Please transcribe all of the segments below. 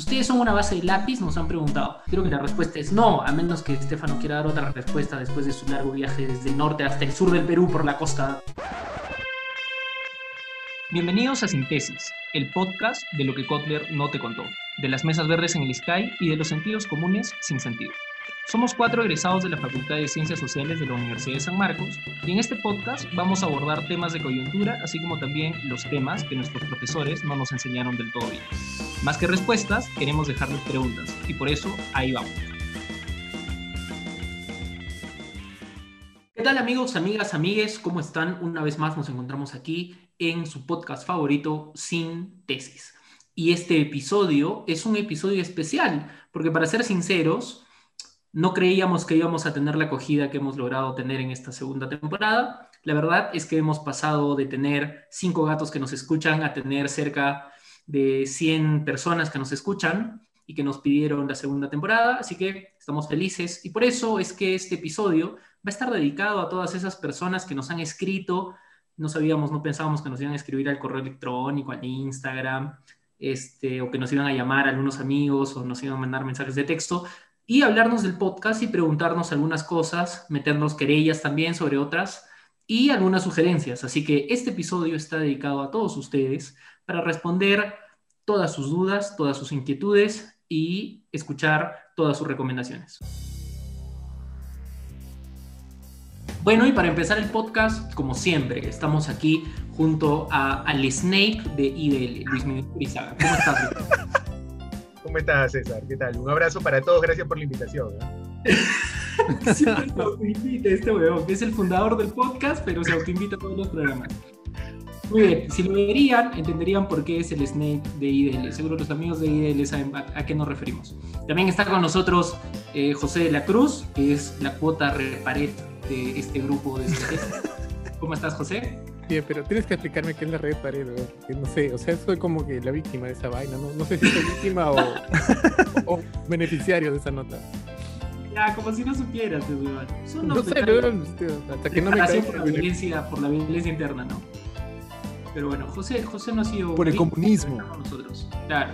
¿Ustedes son una base de lápiz? Nos han preguntado. Creo que la respuesta es no, a menos que Estefano quiera dar otra respuesta después de su largo viaje desde el norte hasta el sur del Perú por la costa. Bienvenidos a Sintesis, el podcast de lo que Kotler no te contó, de las mesas verdes en el Sky y de los sentidos comunes sin sentido. Somos cuatro egresados de la Facultad de Ciencias Sociales de la Universidad de San Marcos y en este podcast vamos a abordar temas de coyuntura, así como también los temas que nuestros profesores no nos enseñaron del todo bien. Más que respuestas, queremos dejarles preguntas y por eso ahí vamos. ¿Qué tal amigos, amigas, amigues? ¿Cómo están? Una vez más nos encontramos aquí en su podcast favorito, Sin Tesis. Y este episodio es un episodio especial, porque para ser sinceros, no creíamos que íbamos a tener la acogida que hemos logrado tener en esta segunda temporada. La verdad es que hemos pasado de tener cinco gatos que nos escuchan a tener cerca de 100 personas que nos escuchan y que nos pidieron la segunda temporada, así que estamos felices. Y por eso es que este episodio va a estar dedicado a todas esas personas que nos han escrito, no sabíamos, no pensábamos que nos iban a escribir al correo electrónico, al Instagram, este, o que nos iban a llamar algunos amigos o nos iban a mandar mensajes de texto, y hablarnos del podcast y preguntarnos algunas cosas, meternos querellas también sobre otras y algunas sugerencias. Así que este episodio está dedicado a todos ustedes para responder todas sus dudas, todas sus inquietudes y escuchar todas sus recomendaciones. Bueno, y para empezar el podcast, como siempre, estamos aquí junto a, al Snape de IDL, Luis Miguel Purizaga. ¿Cómo estás, ¿Cómo estás, César? ¿Qué tal? Un abrazo para todos, gracias por la invitación. Siempre se autoinvita este weón, que es el fundador del podcast, pero se autoinvita a todos los programas. Muy bien, si lo verían, entenderían por qué es el Snake de IDL. Seguro los amigos de IDL saben a, qué nos referimos. También está con nosotros eh, José de la Cruz, que es la cuota reparet de este grupo de ¿Cómo estás, José? Pero tienes que explicarme qué es la red pared, que no sé, o sea, soy como que la víctima de esa vaina, no, no sé si soy víctima o, beneficiario de esa nota. Ya, como si no supieras, Son no sé, hasta que no me caiga por la violencia, por la violencia interna, ¿no? Pero bueno, José, José no ha sido por el comunismo. nosotros. Claro.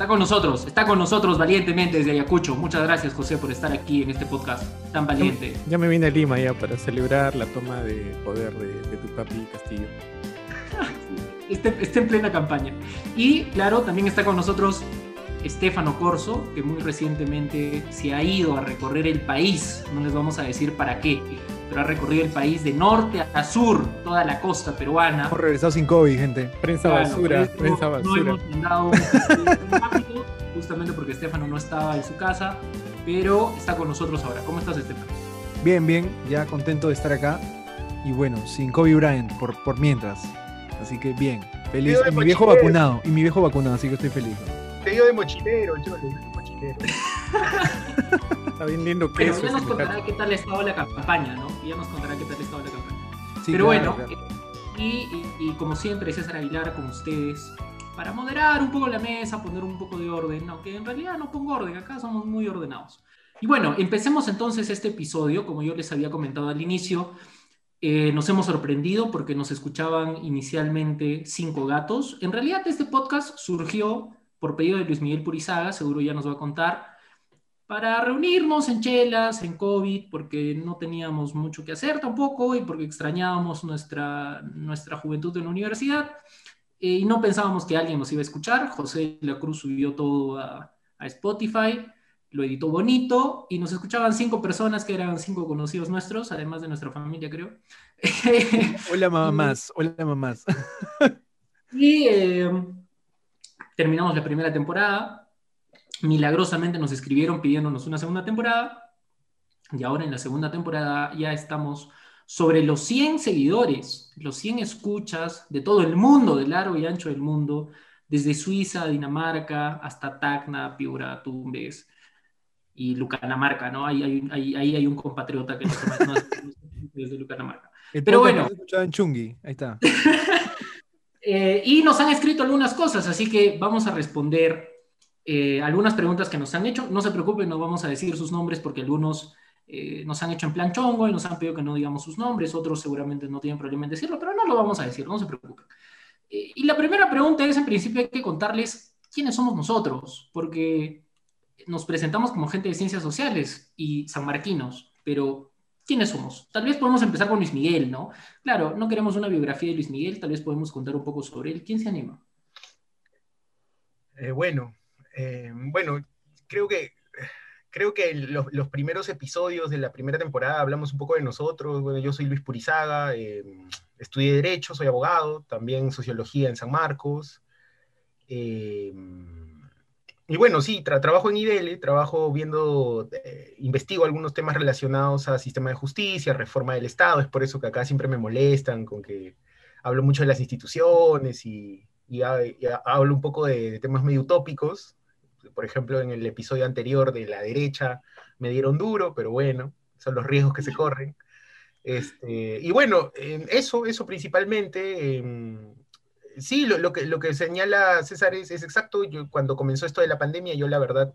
Está con nosotros, está con nosotros valientemente desde Ayacucho. Muchas gracias, José, por estar aquí en este podcast tan valiente. Ya, me vine a Lima ya para celebrar la toma de poder de, tu papi Castillo. está en plena campaña. Y claro, también está con nosotros Estefano Corso, que muy recientemente se ha ido a recorrer el país. No les vamos a decir para qué, pero ha recorrido el país de norte a sur, toda la costa peruana. Hemos regresado sin COVID, gente. Prensa basura, prensa basura. No hemos mandado un rápido, justamente porque Estefano no estaba en su casa, pero está con nosotros ahora. ¿Cómo estás, Estefano? Bien, bien, ya contento de estar acá. Y bueno, sin Kobe Bryant por, por mientras. Así que bien, feliz. Y mi viejo vacunado, y mi viejo vacunado, así que estoy feliz. Te dio de mochilero, yo le de mochilero. Está bien lindo que Pero ya nos contará qué tal ha estado la campaña, ¿no? Ya nos contará qué tal ha estado la campaña. Pero bueno, Y, y, como siempre, César Aguilar con ustedes para moderar un poco la mesa, poner un poco de orden, aunque en realidad no pongo orden, acá somos muy ordenados. Y bueno, empecemos entonces este episodio, como yo les había comentado al inicio, eh, nos hemos sorprendido porque nos escuchaban inicialmente cinco gatos. En realidad este podcast surgió por pedido de Luis Miguel Purizaga, seguro ya nos va a contar, para reunirnos en chelas, en COVID, porque no teníamos mucho que hacer tampoco y porque extrañábamos nuestra, nuestra juventud en la universidad eh, y no pensábamos que alguien nos iba a escuchar. José La Cruz subió todo a, a Spotify, lo editó bonito y nos escuchaban cinco personas que eran cinco conocidos nuestros, además de nuestra familia, creo. Hola mamás, hola mamás. Y eh, terminamos la primera temporada milagrosamente nos escribieron pidiéndonos una segunda temporada y ahora en la segunda temporada ya estamos sobre los 100 seguidores, los 100 escuchas de todo el mundo, de largo y ancho del mundo, desde Suiza, Dinamarca, hasta Tacna, Piura, Tumbes y Lucanamarca, ¿no? Ahí hay, hay, un compatriota que nos no desde Lucanamarca. Pero bueno. En Chungi, ahí está. Eh, y nos han escrito algunas cosas, así que vamos a responder eh, algunas preguntas que nos han hecho. No se preocupen, no vamos a decir sus nombres porque algunos eh, nos han hecho en plan chongo y nos han pedido que no digamos sus nombres, otros seguramente no tienen problema en decirlo, pero no lo vamos a decir, no se preocupen. Eh, y la primera pregunta es, en principio hay que contarles ¿quiénes somos nosotros? Porque nos presentamos como gente de ciencias sociales y sanmarquinos, pero ¿quiénes somos? Tal vez podemos empezar con Luis Miguel, ¿no? Claro, no queremos una biografía de Luis Miguel, tal vez podemos contar un poco sobre él. ¿Quién se anima? Bueno, eh, bueno, creo que creo que los, primeros episodios de la primera temporada hablamos un poco de nosotros. Bueno, yo soy Luis Purizaga, eh, estudié Derecho, soy abogado, también Sociología en San Marcos. Eh, y bueno, sí, trabajo en IDL, trabajo viendo, investigo algunos temas relacionados a sistema de justicia, reforma del Estado, es por eso que acá siempre me molestan con que hablo mucho de las instituciones y, y, hablo un poco de, de temas medio utópicos, por ejemplo, en el episodio anterior de la derecha me dieron duro, pero bueno, son los riesgos que se corren. Este, y bueno, eso, eso principalmente. Em, sí, lo, que, lo que señala César es, exacto. Yo, cuando comenzó esto de la pandemia, yo la verdad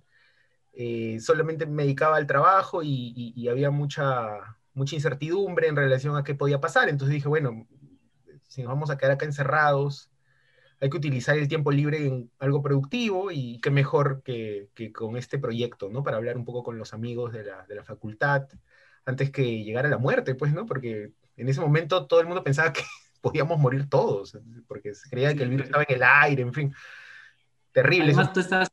eh, solamente me dedicaba al trabajo y, y, había mucha, mucha incertidumbre en relación a qué podía pasar. Entonces dije, bueno, si nos vamos a quedar acá encerrados, hay que utilizar el tiempo libre en algo productivo y qué mejor que, que con este proyecto, ¿no? Para hablar un poco con los amigos de la, de la facultad antes que llegara la muerte, pues, ¿no? Porque en ese momento todo el mundo pensaba que podíamos morir todos, porque se creía que el virus estaba en el aire, en fin. Terrible. Además, tú estabas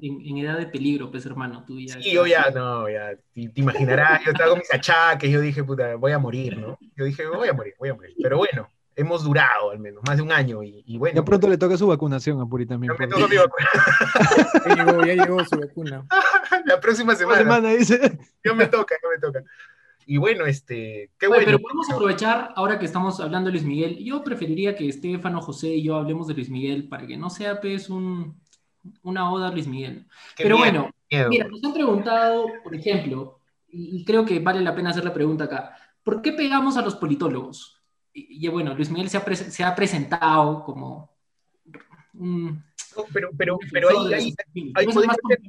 en, edad de peligro, pues, hermano. Tú ya sí, yo ya, no, ya, te, imaginarás, yo traigo mis achaques, yo dije, puta, voy a morir, ¿no? Yo dije, voy a morir, voy a morir. Pero bueno, hemos durado al menos, más de un año. Y, bueno. Ya pronto le toca su vacunación a Puri también. Ya me toca mi vacuna. ya, llegó, ya llegó su vacuna. La próxima semana. semana dice. Ya me toca, ya me toca. Y bueno, este, qué bueno. Pero podemos aprovechar, ahora que estamos hablando de Luis Miguel, yo preferiría que Estefano, José y yo hablemos de Luis Miguel para que no sea pues un, una oda a Luis Miguel. pero bueno, mira, nos han preguntado, por ejemplo, y creo que vale la pena hacer la pregunta acá, ¿por qué pegamos a los politólogos? Y, bueno, Luis Miguel se ha, se ha presentado como un... pero, pero, pero ahí, ahí, podría ser,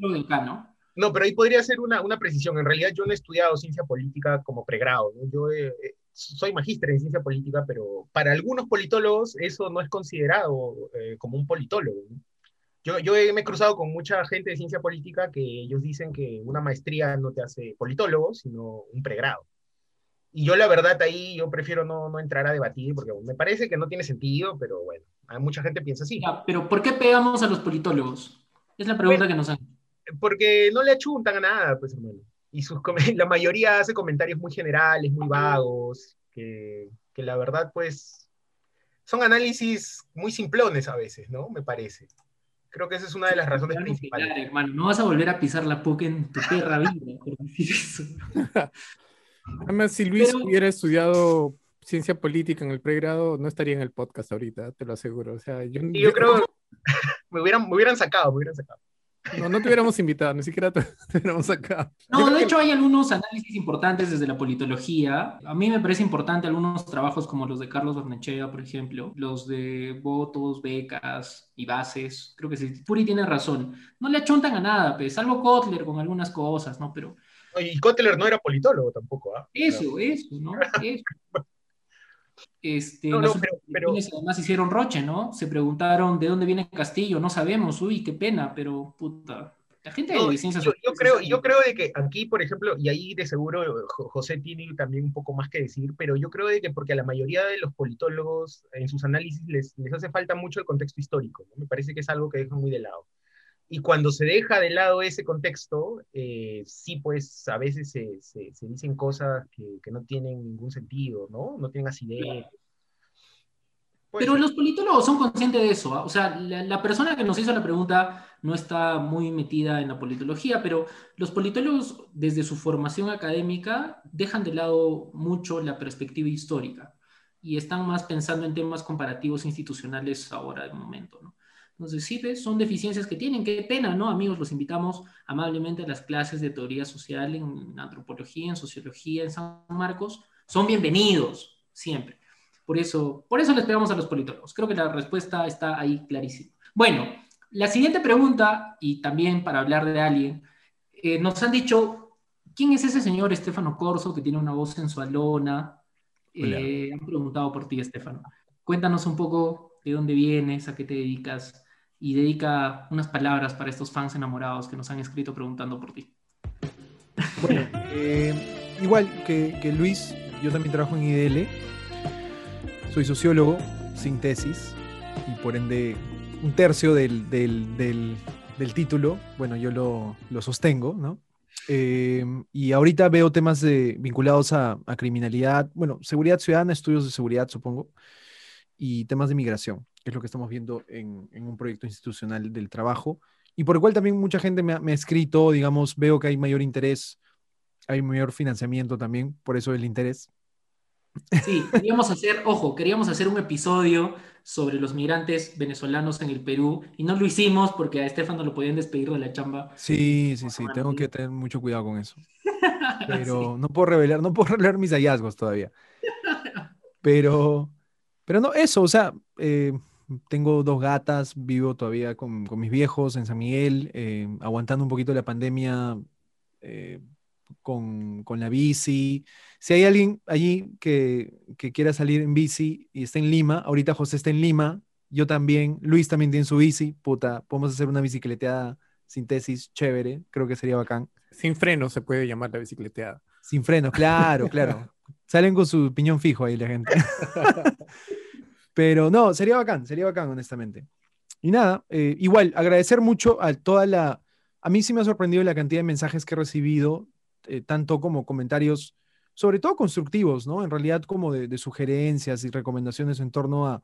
¿no? pero ahí podría ser una, una, precisión. En realidad yo no he estudiado ciencia política como pregrado. ¿no? Yo eh, soy magíster en ciencia política, pero para algunos politólogos eso no es considerado eh, como un politólogo. Yo, yo me he cruzado con mucha gente de ciencia política que ellos dicen que una maestría no te hace politólogo, sino un pregrado. Y yo la verdad ahí yo prefiero no, no, entrar a debatir porque me parece que no tiene sentido, pero bueno, hay mucha gente piensa así. pero ¿por qué pegamos a los politólogos? Es la pregunta que nos hacen. Porque no le achuntan a nada, pues hermano. Y sus, la mayoría hace comentarios muy generales, muy vagos, que, que la verdad pues son análisis muy simplones a veces, ¿no? Me parece. Creo que esa es una de las razones principales. hermano, no vas a volver a pisar la poca en tu perra vida por decir eso. Además, si Luis hubiera estudiado ciencia política en el pregrado, no estaría en el podcast ahorita, te lo aseguro. O sea, yo, yo, creo me hubieran, me hubieran sacado, me hubieran sacado. No, no te hubiéramos invitado, ni siquiera te, hubiéramos sacado. No, de hecho hay algunos análisis importantes desde la politología. A mí me parece importante algunos trabajos como los de Carlos Barnechea, por ejemplo, los de votos, becas y bases. Creo que sí, Puri tiene razón. No le achuntan a nada, pues, salvo Kotler con algunas cosas, ¿no? Pero y Kotler no era politólogo tampoco, ¿ah? Eso, eso, ¿no? Eso. Este, no, pero, además hicieron Roche, ¿no? Se preguntaron de dónde viene Castillo, no sabemos, uy, qué pena, pero puta. La gente de ciencias yo, yo creo, yo creo de que aquí, por ejemplo, y ahí de seguro José tiene también un poco más que decir, pero yo creo de que porque a la mayoría de los politólogos en sus análisis les, les hace falta mucho el contexto histórico, ¿no? Me parece que es algo que dejan muy de lado. Y cuando se deja de lado ese contexto, eh, sí, pues a veces se, se, dicen cosas que, que, no tienen ningún sentido, ¿no? No tienen acidez. Pero los politólogos son conscientes de eso. ¿ah? O sea, la, la, persona que nos hizo la pregunta no está muy metida en la politología, pero los politólogos, desde su formación académica, dejan de lado mucho la perspectiva histórica y están más pensando en temas comparativos institucionales ahora, de momento, ¿no? Entonces, sí, son deficiencias que tienen. Qué pena, ¿no? Amigos, los invitamos amablemente a las clases de teoría social en antropología, en sociología, en San Marcos. Son bienvenidos, siempre. Por eso, por eso les pegamos a los politólogos. Creo que la respuesta está ahí clarísima. Bueno, la siguiente pregunta, y también para hablar de alguien, eh, nos han dicho, ¿quién es ese señor Estefano Corso que tiene una voz sensualona? Eh, han preguntado por ti, Estefano. Cuéntanos un poco de dónde vienes, a qué te dedicas y dedica unas palabras para estos fans enamorados que nos han escrito preguntando por ti. Bueno, eh, igual que, que, Luis, yo también trabajo en IDL. Soy sociólogo sin tesis y por ende un tercio del, del, del, título, bueno, yo lo, lo sostengo, ¿no? Eh, y ahorita veo temas de, vinculados a, a, criminalidad, bueno, seguridad ciudadana, estudios de seguridad, supongo, y temas de migración, que es lo que estamos viendo en, en un proyecto institucional del trabajo, y por el cual también mucha gente me ha, me ha escrito, digamos, veo que hay mayor interés hay mayor financiamiento también, por eso el interés. Sí, queríamos hacer, ojo, queríamos hacer un episodio sobre los migrantes venezolanos en el Perú y no lo hicimos porque a Estefano lo podían despedir de la chamba. Sí, sí, sí, tengo que tener mucho cuidado con eso. Pero no puedo revelar, no puedo revelar mis hallazgos todavía. Pero, pero no, eso, o sea, eh, tengo dos gatas, vivo todavía con, con mis viejos en San Miguel, eh, aguantando un poquito la pandemia. Eh, con, con, la bici. Si hay alguien allí que, que, quiera salir en bici y está en Lima, ahorita José está en Lima, yo también, Luis también tiene su bici, puta, podemos hacer una bicicleteada sin tesis chévere, creo que sería bacán. Sin freno se puede llamar la bicicleteada. Sin freno, claro, claro. Salen con su piñón fijo ahí la gente. Pero no, sería bacán, sería bacán, honestamente. Y nada, eh, igual, agradecer mucho a toda la... A mí sí me ha sorprendido la cantidad de mensajes que he recibido eh, tanto como comentarios, sobre todo constructivos, ¿no? En realidad como de, sugerencias y recomendaciones en torno a,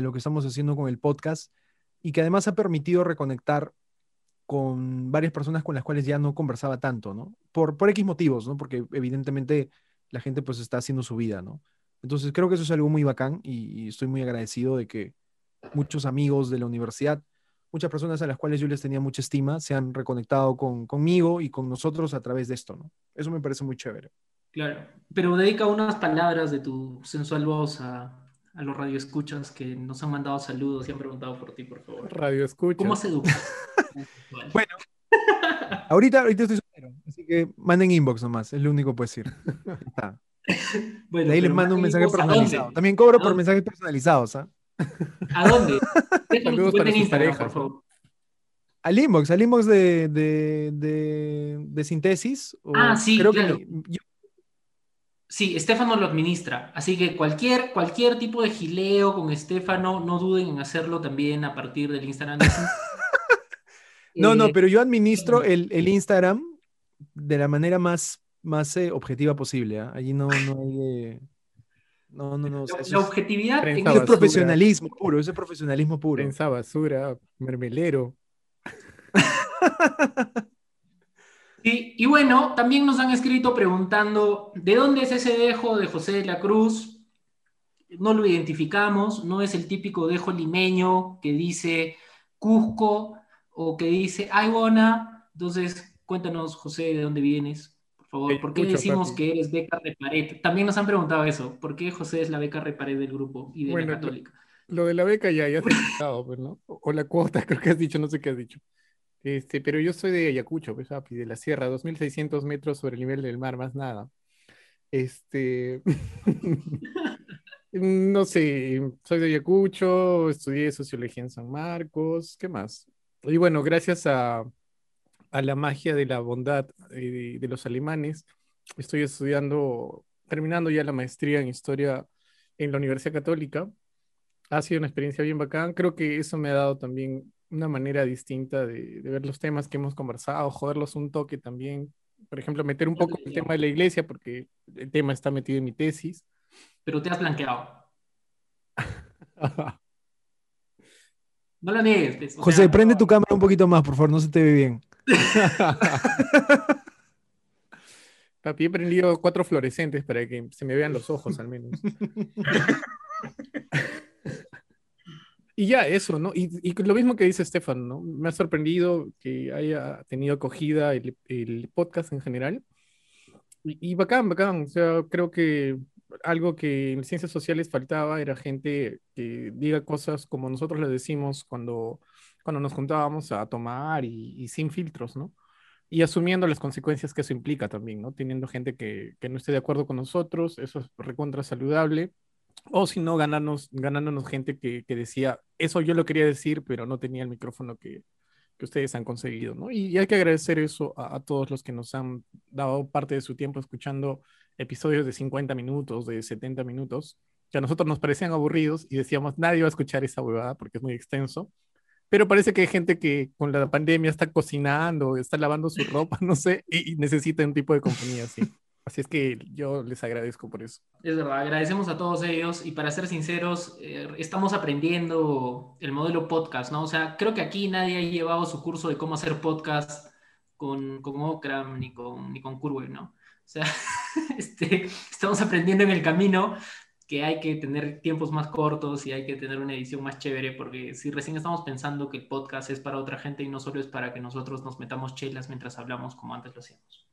lo que estamos haciendo con el podcast y que además ha permitido reconectar con varias personas con las cuales ya no conversaba tanto, ¿no? Por, por X motivos, ¿no? Porque evidentemente la gente pues está haciendo su vida, ¿no? Entonces creo que eso es algo muy bacán y estoy muy agradecido de que muchos amigos de la universidad muchas personas a las cuales yo les tenía mucha estima se han reconectado con, conmigo y con nosotros a través de esto, ¿no? Eso me parece muy chévere. Claro, pero dedica unas palabras de tu sensual voz a, a los radioescuchas que nos han mandado saludos y han preguntado por ti, por favor. Radioescuchas. ¿Cómo se educa? bueno, ahorita, ahorita estoy soltero, así que manden inbox nomás, es lo único que puedo decir. Está. Bueno, ahí les mando un mensaje personalizado. También cobro por mensajes personalizados, ¿ah? ¿A dónde? Saludos para sus parejas. Al inbox, al inbox de, de, de, de Sintesis. ah, sí, creo claro. que Sí, Estefano lo administra, así que cualquier, cualquier tipo de gileo con Estefano, no duden en hacerlo también a partir del Instagram. no, no, eh, pero yo administro el, el, Instagram de la manera más, más eh, objetiva posible. ¿eh? Allí no, no hay... No, no, no. la, objetividad es profesionalismo puro, ese profesionalismo puro. Prensa basura, mermelero. y, y, bueno, también nos han escrito preguntando de dónde es ese dejo de José de la Cruz. No lo identificamos, no es el típico dejo limeño que dice Cusco o que dice Aybona. Entonces, cuéntanos, José, de dónde vienes favor, ¿por qué decimos que eres beca repared? También nos han preguntado eso, ¿por qué José es la beca repared del grupo y de la católica? Lo, de la beca ya, ya se ha explicado, pues, ¿no? O, la cuota, creo que has dicho, no sé qué has dicho. Este, pero yo soy de Ayacucho, pues, de la sierra, 2.600 metros sobre el nivel del mar, más nada. Este, no sé, soy de Ayacucho, estudié sociología en San Marcos, ¿qué más? Y bueno, gracias a, a la magia de la bondad eh, de, los alemanes. Estoy estudiando, terminando ya la maestría en historia en la Universidad Católica. Ha sido una experiencia bien bacán. Creo que eso me ha dado también una manera distinta de, ver los temas que hemos conversado, joderlos un toque también. Por ejemplo, meter un poco el tema de la iglesia, porque el tema está metido en mi tesis. Pero te has blanqueado. no la niegues. Pues, José, prende tu cámara un poquito más, por favor, no se te ve bien. Papi, he prendido cuatro fluorescentes para que se me vean los ojos al menos. y ya, eso, ¿no? Y, lo mismo que dice Estefan, ¿no? Me ha sorprendido que haya tenido acogida el, podcast en general. Y, y, bacán, bacán. O sea, creo que algo que en ciencias sociales faltaba era gente que diga cosas como nosotros le decimos cuando cuando nos juntábamos a tomar y, sin filtros, ¿no? Y asumiendo las consecuencias que eso implica también, ¿no? Teniendo gente que, que no esté de acuerdo con nosotros, eso es recontra saludable. O si no, ganarnos, ganándonos gente que, que decía, eso yo lo quería decir, pero no tenía el micrófono que, que ustedes han conseguido, ¿no? Y, y hay que agradecer eso a, a, todos los que nos han dado parte de su tiempo escuchando episodios de 50 minutos, de 70 minutos, que a nosotros nos parecían aburridos y decíamos, nadie va a escuchar esa huevada porque es muy extenso. Pero parece que hay gente que con la pandemia está cocinando, está lavando su ropa, no sé, y, necesita un tipo de compañía así. Así es que yo les agradezco por eso. Es verdad, agradecemos a todos ellos y para ser sinceros, eh, estamos aprendiendo el modelo podcast, ¿no? O sea, creo que aquí nadie ha llevado su curso de cómo hacer podcast con, con Okram ni con, ni con Curve, ¿no? O sea, este, estamos aprendiendo en el camino que hay que tener tiempos más cortos y hay que tener una edición más chévere, porque si recién estamos pensando que el podcast es para otra gente y no solo es para que nosotros nos metamos chelas mientras hablamos como antes lo hacíamos.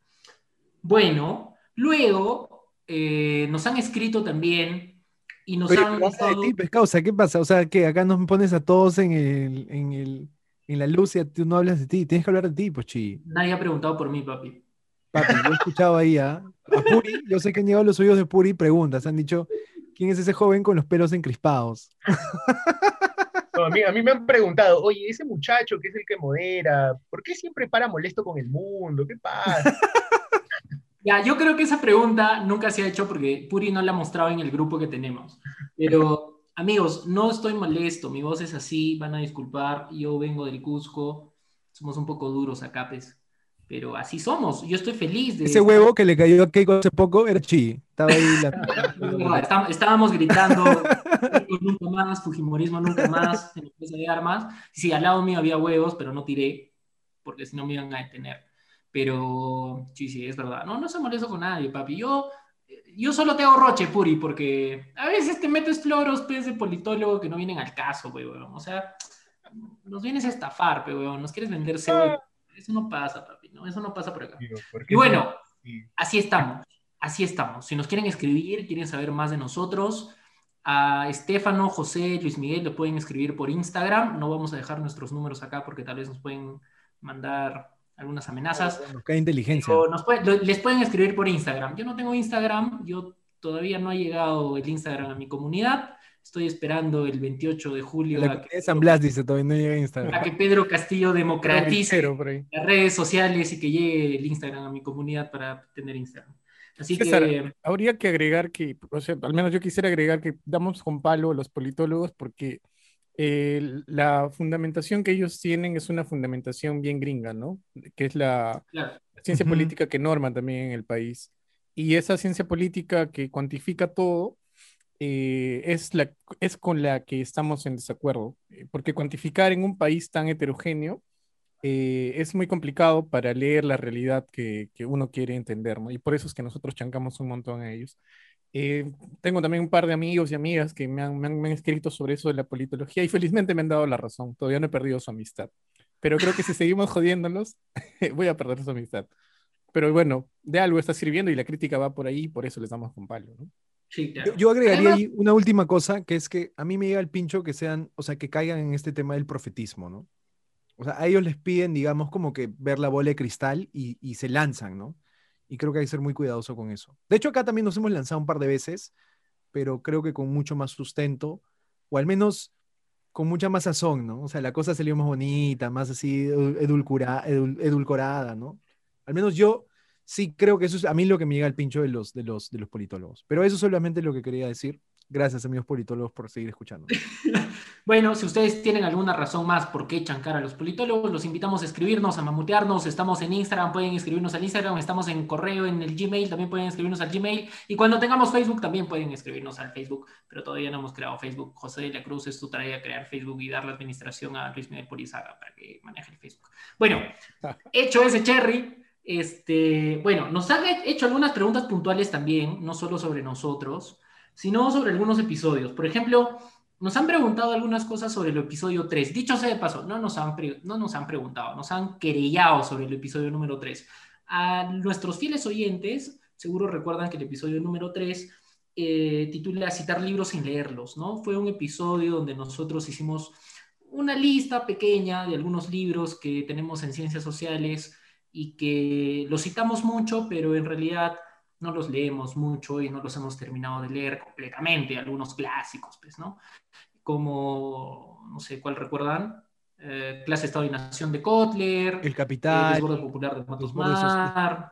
Bueno, Luego, eh, nos han escrito también y nos Oye, han... ¿qué pasa de ti, pues, causa? ¿Qué pasa? O sea, que acá nos pones a todos en, el, en, el, en la luz y tú no hablas de ti. Tienes que hablar de ti, pues, chi. Nadie ha preguntado por mí, papi. Papi, yo he escuchado ahí a, a Puri, yo sé que han llegado los oídos de Puri preguntas, han dicho, ¿quién es ese joven con los pelos encrispados? No, a, mí, a mí me han preguntado, oye, ese muchacho que es el que modera, ¿por qué siempre para molesto con el mundo? ¿Qué pasa? Ya, yo creo que esa pregunta nunca se ha hecho porque Puri no la ha mostrado en el grupo que tenemos. Pero, amigos, no estoy molesto, mi voz es así, van a disculpar, yo vengo del Cusco, somos un poco duros acá, pues. Pero así somos, yo estoy feliz de... Ese huevo que le cayó a Keiko hace poco era chi. Estaba ahí la... Está- Estábamos gritando, nunca más, Fujimorismo nunca más, en la empresa de armas. Sí, al lado mío había huevos, pero no tiré, porque si no me iban a detener. Pero sí, sí, es verdad. No, no se molesto con nadie, papi. Yo, yo solo te hago roche, Puri, porque a veces te metes floros, pues, de politólogo que no vienen al caso, pues, weón. O sea, nos vienes a estafar, weón. Nos quieres vender cebo. Eso no pasa, papi, ¿no? Eso no pasa por acá. Digo, ¿por qué Y bueno, sí? así estamos. Así estamos. Si nos quieren escribir, quieren saber más de nosotros, a Estefano, José, Luis Miguel lo pueden escribir por Instagram. No vamos a dejar nuestros números acá porque tal vez nos pueden mandar algunas amenazas. Nos cae inteligencia. O nos les pueden escribir por Instagram. Yo no tengo Instagram, yo todavía no ha llegado el Instagram a mi comunidad. Estoy esperando el 28 de julio La a que, San Blas dice, todavía no llega a a Instagram. que Pedro Castillo democratice las redes sociales y que llegue el Instagram a mi comunidad para tener Instagram. Así César, que, habría que agregar que, o sea, al menos yo quisiera agregar que damos con palo a los politólogos porque eh, la fundamentación que ellos tienen es una fundamentación bien gringa, ¿no? Que es la claro, ciencia Ujú. política que norma también en el país. Y esa ciencia política que cuantifica todo eh, es, la, es con la que estamos en desacuerdo, eh, porque cuantificar en un país tan heterogéneo eh, es muy complicado para leer la realidad que, que uno quiere entender, ¿no? Y por eso es que nosotros chancamos un montón a ellos. Eh, tengo también un par de amigos y amigas que me han, me han- escrito sobre eso de la politología y felizmente me han dado la razón. Todavía no he perdido su amistad. Pero creo que si seguimos jodiéndolos, voy a perder su amistad. Pero bueno, de algo está sirviendo y la crítica va por ahí por eso les damos con palo. Sí, claro. Yo, yo agregaría Además- ahí una última cosa, que es que a mí me llega el pincho que sean, o sea, que caigan en este tema del profetismo, ¿no? O sea, a ellos les piden, digamos, como que ver la bola de cristal y, y se lanzan, ¿no? Y creo que hay que ser muy cuidadoso con eso. De hecho, acá también nos hemos lanzado un par de veces, pero creo que con mucho más sustento, o al menos con mucha más sazón, ¿no? O sea, la cosa salió más bonita, más así edu- edulcora- edul- edulcorada, ¿no? Al menos yo sí creo que eso es a mí lo que me llega al pincho de los, de los, de los politólogos. Pero eso solamente es lo que quería decir. Gracias, amigos politólogos, por seguir escuchando. Bueno, si ustedes tienen alguna razón más por qué chancar a los politólogos, los invitamos a escribirnos, a mamutearnos. Estamos en Instagram, pueden escribirnos al Instagram, estamos en correo, en el Gmail, también pueden escribirnos al Gmail. Y cuando tengamos Facebook, también pueden escribirnos al Facebook, pero todavía no hemos creado Facebook. José de la Cruz es tu tarea crear Facebook y dar la administración a Luis Miguel Polizaga para que maneje el Facebook. Bueno, hecho ese cherry, este, bueno, nos han hecho algunas preguntas puntuales también, no solo sobre nosotros, sino sobre algunos episodios. Por ejemplo, nos han preguntado algunas cosas sobre el episodio 3. Dicho sea de paso, no nos han, no nos han preguntado, nos han querellado sobre el episodio número 3. A nuestros fieles oyentes, seguro recuerdan que el episodio número 3 eh, titula Citar libros sin leerlos, ¿no? Fue un episodio donde nosotros hicimos una lista pequeña de algunos libros que tenemos en ciencias sociales y que los citamos mucho, pero en realidad no los leemos mucho y no los hemos terminado de leer completamente, algunos clásicos, pues, ¿no? Como, no sé, ¿cuál recuerdan? Eh, Clase, Estado y Nación de Kotler. El Capital. El Desborde Popular de Matos Mar.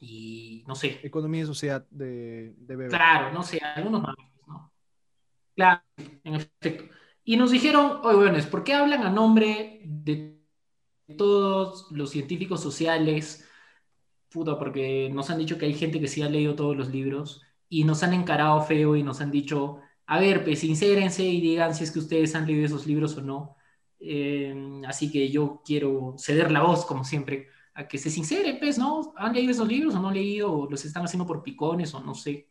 Y, no sé. Economía y Sociedad de, de Weber. Claro, no sé, algunos más, ¿no? Claro, en efecto. Y nos dijeron, oye, bueno, ¿por qué hablan a nombre de todos los científicos sociales? Puta, porque nos han dicho que hay gente que sí ha leído todos los libros y nos han encarado feo y nos han dicho, a ver, pues sincérense y digan si es que ustedes han leído esos libros o no. Eh, así que yo quiero ceder la voz, como siempre, a que se sinceren, pues, ¿no? ¿Han leído esos libros o no han leído? ¿O los están haciendo por picones o no sé?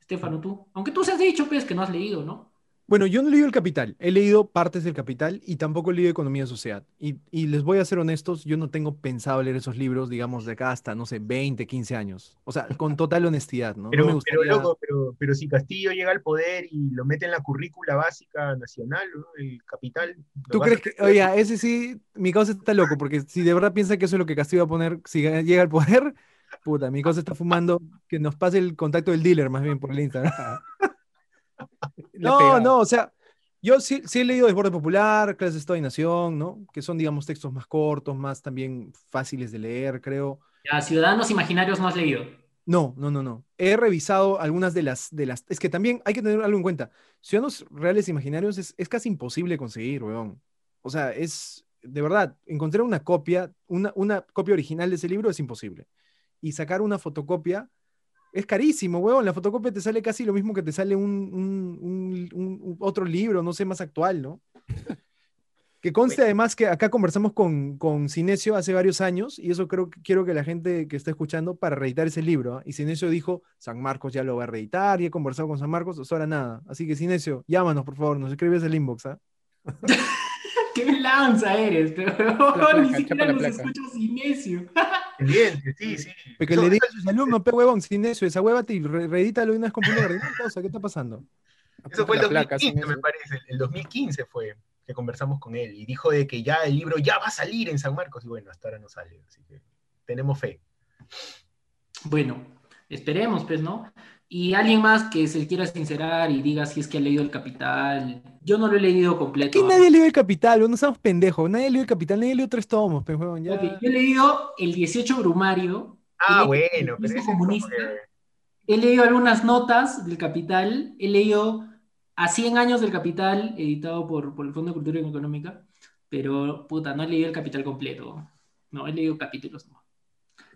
Estefano, tú. Aunque tú se has dicho, pues, que no has leído, ¿no? Bueno, yo no he leído El Capital, he leído partes del Capital y tampoco he leído Economía y Sociedad. Y, y, les voy a ser honestos, yo no tengo pensado leer esos libros, digamos, de acá hasta, no sé, 20, 15 años. O sea, con total honestidad, ¿no? Pero, no me pero, gustaría... loco, pero, pero, si Castillo llega al poder y lo mete en la currícula básica nacional, ¿no? El Capital. ¿Tú crees que, oye, ese sí, mi causa está loco, porque si de verdad piensa que eso es lo que Castillo va a poner, si llega al poder, puta, mi causa está fumando, que nos pase el contacto del dealer más bien por el Instagram. no, no, o sea... Yo sí, sí, he leído Desborde Popular, Clases de Estado y Nación, ¿no? Que son, digamos, textos más cortos, más también fáciles de leer, creo. Ya, Ciudadanos Imaginarios no has leído. No, no, no, no. He revisado algunas de las, de las... Es que también hay que tener algo en cuenta. Ciudadanos Reales Imaginarios es, es casi imposible conseguir, weón. O sea, es... De verdad, encontrar una copia, una, una copia original de ese libro es imposible. Y sacar una fotocopia es carísimo, weón. La fotocopia te sale casi lo mismo que te sale un, un, un, un otro libro, no sé, más actual, ¿no? que conste además que acá conversamos con, con Cinesio hace varios años, y eso creo que quiero que la gente que está escuchando para reeditar ese libro. ¿eh? Y Cinesio dijo, San Marcos ya lo va a reeditar, y he conversado con San Marcos, eso ahora nada. Así que Cinesio, llámanos, por favor, nos escribes el inbox, ¿ah? ¡Qué lanza eres! Pero placa, ni siquiera nos escucha Cinesio. Evidente, sí, sí. Porque le diga a sus alumnos, pe huevón, sin eso, esa hueva te reedítalo y una vez con cosa, ¿qué está pasando? Eso fue el 2015, placa, me parece. El 2015 fue que conversamos con él y dijo de que ya el libro ya va a salir en San Marcos y bueno, hasta ahora no sale, así que tenemos fe. Bueno, esperemos, pues, ¿no? Y alguien más que se quiera sincerar y diga si es que ha leído El Capital. Yo no lo he leído completo. ¿Qué nadie leído El Capital? No somos pendejos. Nadie leído El Capital, nadie leído tres tomos. Pues, bueno, ya... okay. Yo he leído El 18 Brumario. Ah, bueno, pero ese comunista. Que... He leído algunas notas del Capital. He leído A 100 años del Capital, editado por, por el Fondo de Cultura Económica. Pero, puta, no he leído El Capital completo. No, he leído capítulos. No.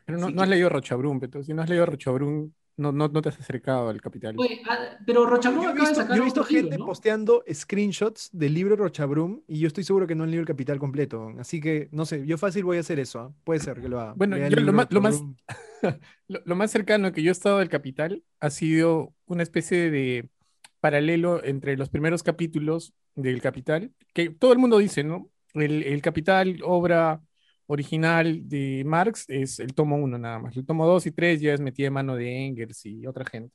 Pero no, no has leído Rochabrún, pero si no has leído Rochabrún, no, no, no, te has acercado al capital. Oye, ah, pero Rochabrún yo he visto, yo he visto gente libro, ¿no? posteando screenshots del libro Rochabrún y yo estoy seguro que no han leído el capital completo. Así que, no sé, yo fácil voy a hacer eso. ¿eh? Puede ser que lo haga. Bueno, yo lo, más, lo, más, lo, lo, más cercano que yo he estado del capital ha sido una especie de paralelo entre los primeros capítulos del capital, que todo el mundo dice, ¿no? El, el capital, obra original de Marx es el tomo 1 nada más. El tomo 2 y 3 ya es metida de mano de Engels y otra gente.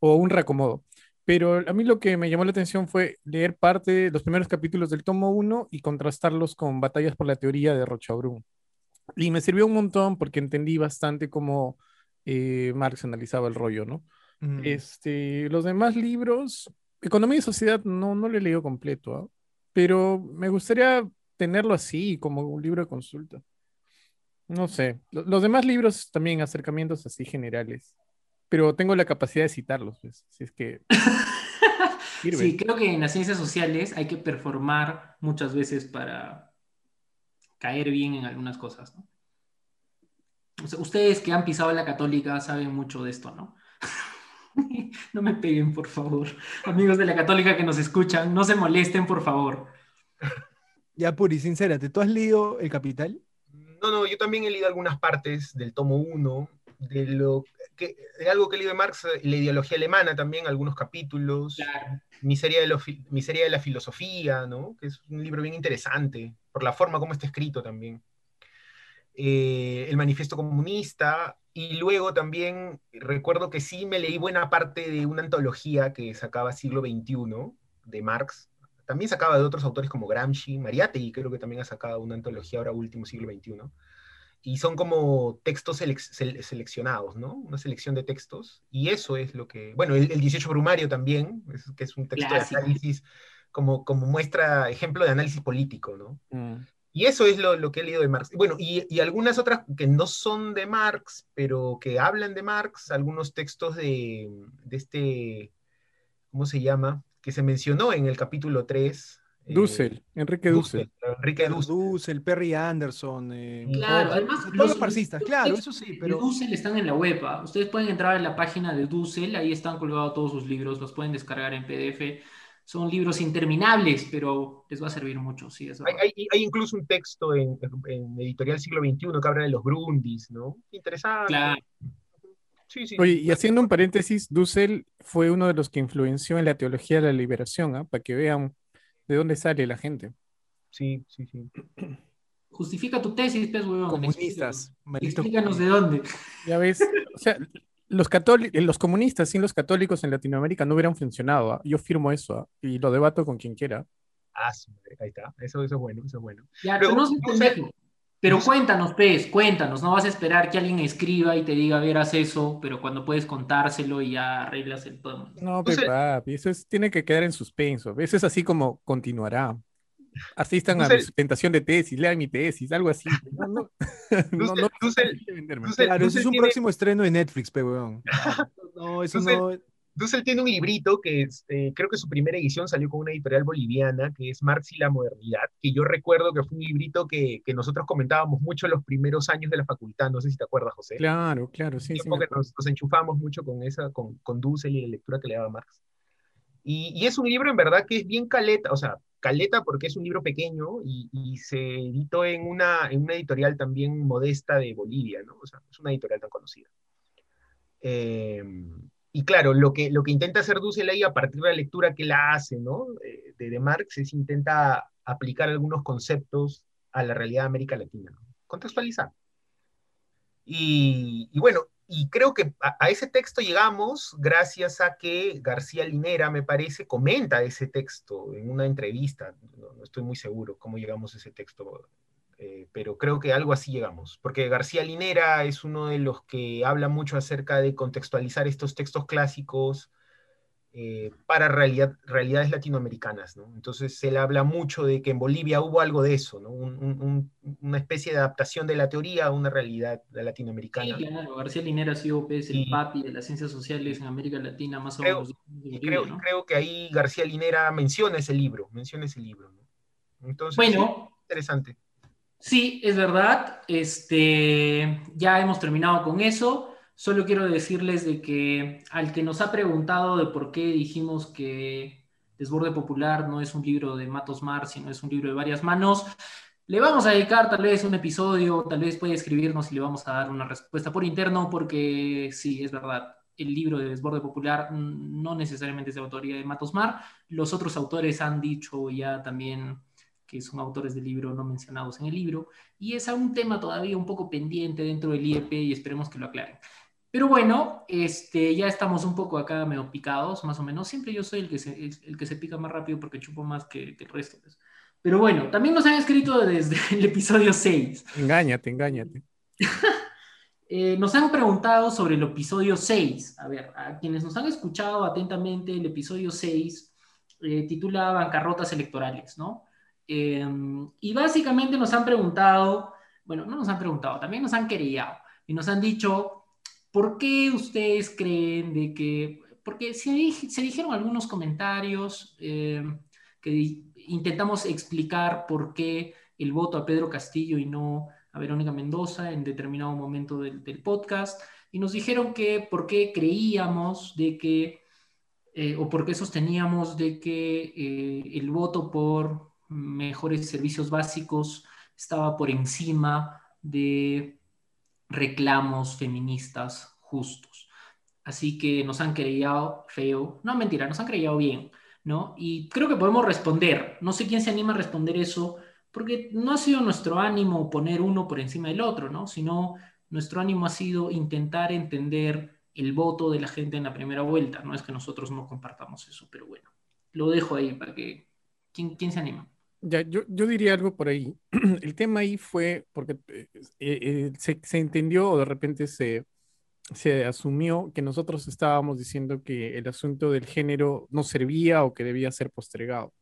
O un reacomodo. Pero a mí lo que me llamó la atención fue leer parte de los primeros capítulos del tomo 1 y contrastarlos con Batallas por la Teoría de Rochabrún. Y me sirvió un montón porque entendí bastante cómo eh, Marx analizaba el rollo, ¿no? Mm. Este, los demás libros, Economía y Sociedad, no, no lo he leído completo, ¿eh? pero me gustaría tenerlo así, como un libro de consulta. No sé. Los demás libros también acercamientos así generales. Pero tengo la capacidad de citarlos, pues. Si es que. sí, creo que en las ciencias sociales hay que performar muchas veces para caer bien en algunas cosas, ¿no? O sea, ustedes que han pisado la católica saben mucho de esto, ¿no? no me peguen, por favor. Amigos de la católica que nos escuchan, no se molesten, por favor. Ya, Puri, sincérate, ¿tú has leído El Capital? No, no, yo también he leído algunas partes del tomo 1, de, lo que, de algo que he leído de Marx, la ideología alemana también, algunos capítulos, claro. Miseria, de lo, Miseria de la Filosofía, ¿no? que es un libro bien interesante, por la forma como está escrito también. Eh, el Manifiesto Comunista, y luego también recuerdo que sí me leí buena parte de una antología que sacaba siglo XXI de Marx, también sacaba de otros autores como Gramsci, Mariátegui creo que también ha sacado una antología ahora último siglo XXI. y son como textos seleccionados, ¿no? Una selección de textos. Y eso es lo que, bueno, el, 18 Brumario también, que es un texto de análisis, como, como muestra, ejemplo de análisis político, ¿no? Mm. Y eso es lo, lo, que he leído de Marx. Bueno, y, y, algunas otras que no son de Marx, pero que hablan de Marx, algunos textos de, de este, ¿cómo se llama? Que se mencionó en el capítulo 3, eh, Dussel, Enrique Dussel. Enrique Dussel. Perry Anderson. Eh, claro, además. Los marxistas, claro, eso sí. Pero... Dussel están en la web. ¿ah? Ustedes pueden entrar en la página de Dussel, ahí están colgados todos sus libros, los pueden descargar en PDF. Son libros interminables, pero les va a servir mucho, sí. hay, hay, incluso un texto en, Editorial Siglo XXI que habla de los Brundis, ¿no? Interesante. Claro. Sí, sí. Oye, y haciendo un paréntesis, Dussel fue uno de los que influenció en la teología de la liberación, ¿ah? para que vean ¿De dónde sale la gente? Sí, sí, sí. Justifica tu tesis, pues, weón. Comunistas. Explícanos de dónde. Ya ves, o sea, los, los comunistas sin los católicos en Latinoamérica no hubieran funcionado. ¿ah? Yo firmo eso ¿ah? y lo debato con quien quiera. Ah, ahí está. Eso, eso es bueno, eso es bueno. Ya, pero, no, pero cuéntanos, Pez, cuéntanos, no vas a esperar que alguien escriba y te diga, verás eso, pero cuando puedes contárselo y ya arreglas el todo. No, pero papi, eso tiene que quedar en suspenso. Eso es así como continuará. Asistan a mi tentación de tesis, lean mi tesis, algo así. No, no, no, no, claro, eso es un próximo estreno de Netflix, pero No, eso no. Dussel tiene un librito que este, creo que su primera edición salió con una editorial boliviana, que es Marx y la modernidad, que yo recuerdo que fue un librito que, que nosotros comentábamos mucho en los primeros años de la facultad, no sé si te acuerdas, José. Claro, claro, sí. sí nos, nos, enchufamos mucho con esa, con, con Dussel y la lectura que le daba Marx. Y, y, es un libro en verdad que es bien caleta, o sea, caleta porque es un libro pequeño y, y se editó en una, en una editorial también modesta de Bolivia, ¿no? O sea, es una editorial tan conocida. Eh, y claro, lo que, lo que intenta hacer Dussel a partir de la lectura que la hace, ¿no? De, de Marx es intenta aplicar algunos conceptos a la realidad de América Latina, contextualizar. Y, bueno, y creo que a, ese texto llegamos gracias a que García Linera, me parece, comenta ese texto en una entrevista, no estoy muy seguro cómo llegamos a ese texto eh, pero creo que algo así llegamos, porque García Linera es uno de los que habla mucho acerca de contextualizar estos textos clásicos eh, para realidad, realidades latinoamericanas, ¿no? Entonces él habla mucho de que en Bolivia hubo algo de eso, ¿no? una especie de adaptación de la teoría a una realidad latinoamericana. Sí, claro, García Linera ha sido pues, el papi de las ciencias sociales en América Latina, más o menos. creo, creo que ahí García Linera menciona ese libro, menciona ese libro, ¿no? Entonces, bueno, interesante. Sí, es verdad. Este, ya hemos terminado con eso. Solo quiero decirles de que al que nos ha preguntado de por qué dijimos que Desborde Popular no es un libro de Matos Mar, sino es un libro de varias manos, le vamos a dedicar tal vez un episodio, tal vez puede escribirnos y le vamos a dar una respuesta por interno, porque sí, es verdad. El libro de Desborde Popular no necesariamente es de autoría de Matos Mar. Los otros autores han dicho ya también que son autores del libro no mencionados en el libro, y es un tema todavía un poco pendiente dentro del IEP y esperemos que lo aclaren. Pero bueno, este, ya estamos un poco acá medio picados, más o menos. Siempre yo soy el que se, el que se pica más rápido porque chupo más que, el resto. Pues. Pero bueno, también nos han escrito desde el episodio 6. Engáñate, engáñate. Eh, nos han preguntado sobre el episodio 6. A ver, a quienes nos han escuchado atentamente, el episodio 6 eh, titula Bancarrotas electorales, ¿no? Em, y básicamente nos han preguntado, bueno, no nos han preguntado, también nos han querido y nos han dicho, ¿por qué ustedes creen de que, porque se, se dijeron algunos comentarios em, que intentamos explicar por qué el voto a Pedro Castillo y no a Verónica Mendoza en determinado momento del, podcast, y nos dijeron que por qué creíamos de que, eh, o por qué sosteníamos de que eh, el voto por mejores servicios básicos estaba por encima de reclamos feministas justos. Así que nos han creído feo, no mentira, nos han creído bien, ¿no? Y creo que podemos responder. No sé quién se anima a responder eso, porque no ha sido nuestro ánimo poner uno por encima del otro, ¿no? Sino nuestro ánimo ha sido intentar entender el voto de la gente en la primera vuelta. No es que nosotros no compartamos eso, pero bueno, lo dejo ahí para que... ¿Quién, quién se anima? Ya, yo, yo diría algo por ahí. El tema ahí fue porque eh, eh, se, se entendió o de repente se, se asumió que nosotros estábamos diciendo que el asunto del género no servía o que debía ser postergado.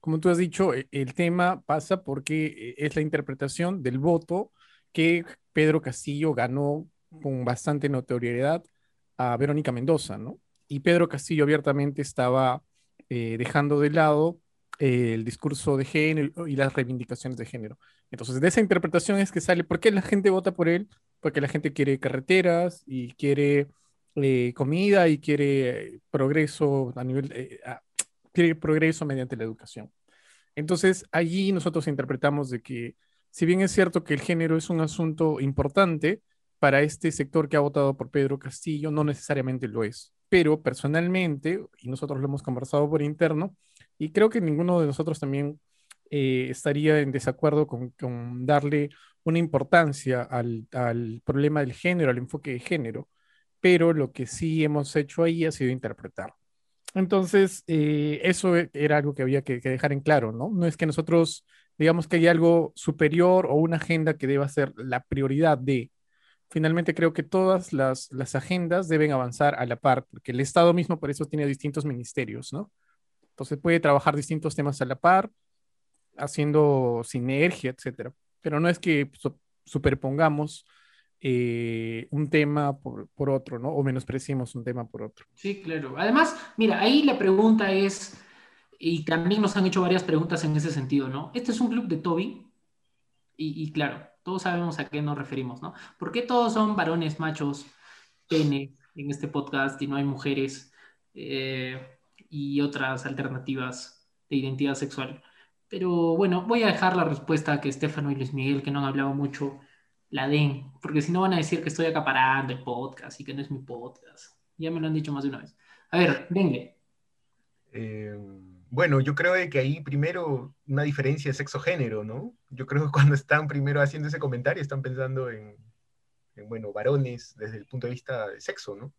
Como tú has dicho, e- el tema pasa porque eh, es la interpretación del voto que Pedro Castillo ganó con bastante notoriedad a Verónica Mendoza, ¿no? Y Pedro Castillo abiertamente estaba eh, dejando de lado eh, el discurso de género y las reivindicaciones de género. Entonces, de esa interpretación es que sale, ¿por qué la gente vota por él? Porque la gente quiere carreteras y quiere eh, comida y quiere progreso a nivel, eh, quiere progreso mediante la educación. Entonces, allí nosotros interpretamos de que, si bien es cierto que el género es un asunto importante para este sector que ha votado por Pedro Castillo, no necesariamente lo es. Pero personalmente, y nosotros lo hemos conversado por interno, y creo que ninguno de nosotros también eh, estaría en desacuerdo con, darle una importancia al, al problema del género, al enfoque de género, pero lo que sí hemos hecho ahí ha sido interpretar. Entonces, eh, eso e- era algo que había que, que dejar en claro, ¿no? No es que nosotros digamos que hay algo superior o una agenda que deba ser la prioridad de. Finalmente creo que todas las, las agendas deben avanzar a la par, porque el Estado mismo por eso tiene distintos ministerios, ¿no? Entonces puede trabajar distintos temas a la par, haciendo sinergia, etcétera. Pero no es que su- superpongamos eh, un tema por, por otro, ¿no? O menospreciemos un tema por otro. Sí, claro. Además, mira, ahí la pregunta es, y también nos han hecho varias preguntas en ese sentido, ¿no? Este es un club de Toby, y claro, todos sabemos a qué nos referimos, ¿no? ¿Por qué todos son varones, machos, pene en este podcast y no hay mujeres eh, y otras alternativas de identidad sexual? Pero bueno, voy a dejar la respuesta que Estefano y Luis Miguel, que no han hablado mucho, la den, porque si no van a decir que estoy acaparando el podcast y que no es mi podcast. Ya me lo han dicho más de una vez. A ver, venga. Eh, bueno, yo creo que ahí primero una diferencia de sexo-género, ¿no? Yo creo que cuando están primero haciendo ese comentario están pensando en, en, bueno, varones desde el punto de vista de sexo, ¿no?